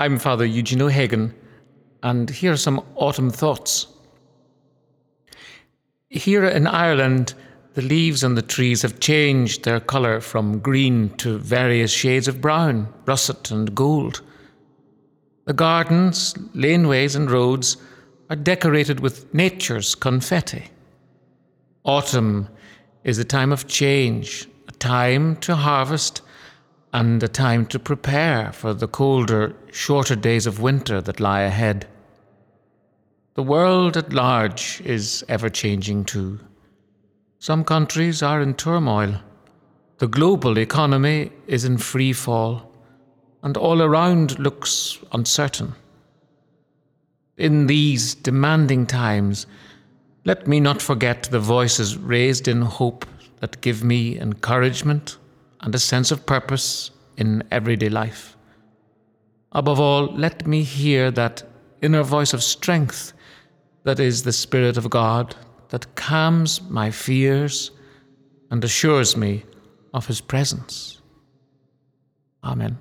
I'm Father Eugene O'Hagan, and here are some autumn thoughts. Here in Ireland, the leaves on the trees have changed their colour from green to various shades of brown, russet, and gold. The gardens, laneways, and roads are decorated with nature's confetti. Autumn is a time of change, a time to harvest, and a time to prepare for the colder, shorter days of winter that lie ahead. The world at large is ever changing too. Some countries are in turmoil. The global economy is in free fall, and all around looks uncertain. In these demanding times, let me not forget the voices raised in hope that give me encouragement and a sense of purpose in everyday life. Above all, let me hear that inner voice of strength that is the Spirit of God that calms my fears and assures me of His presence. Amen.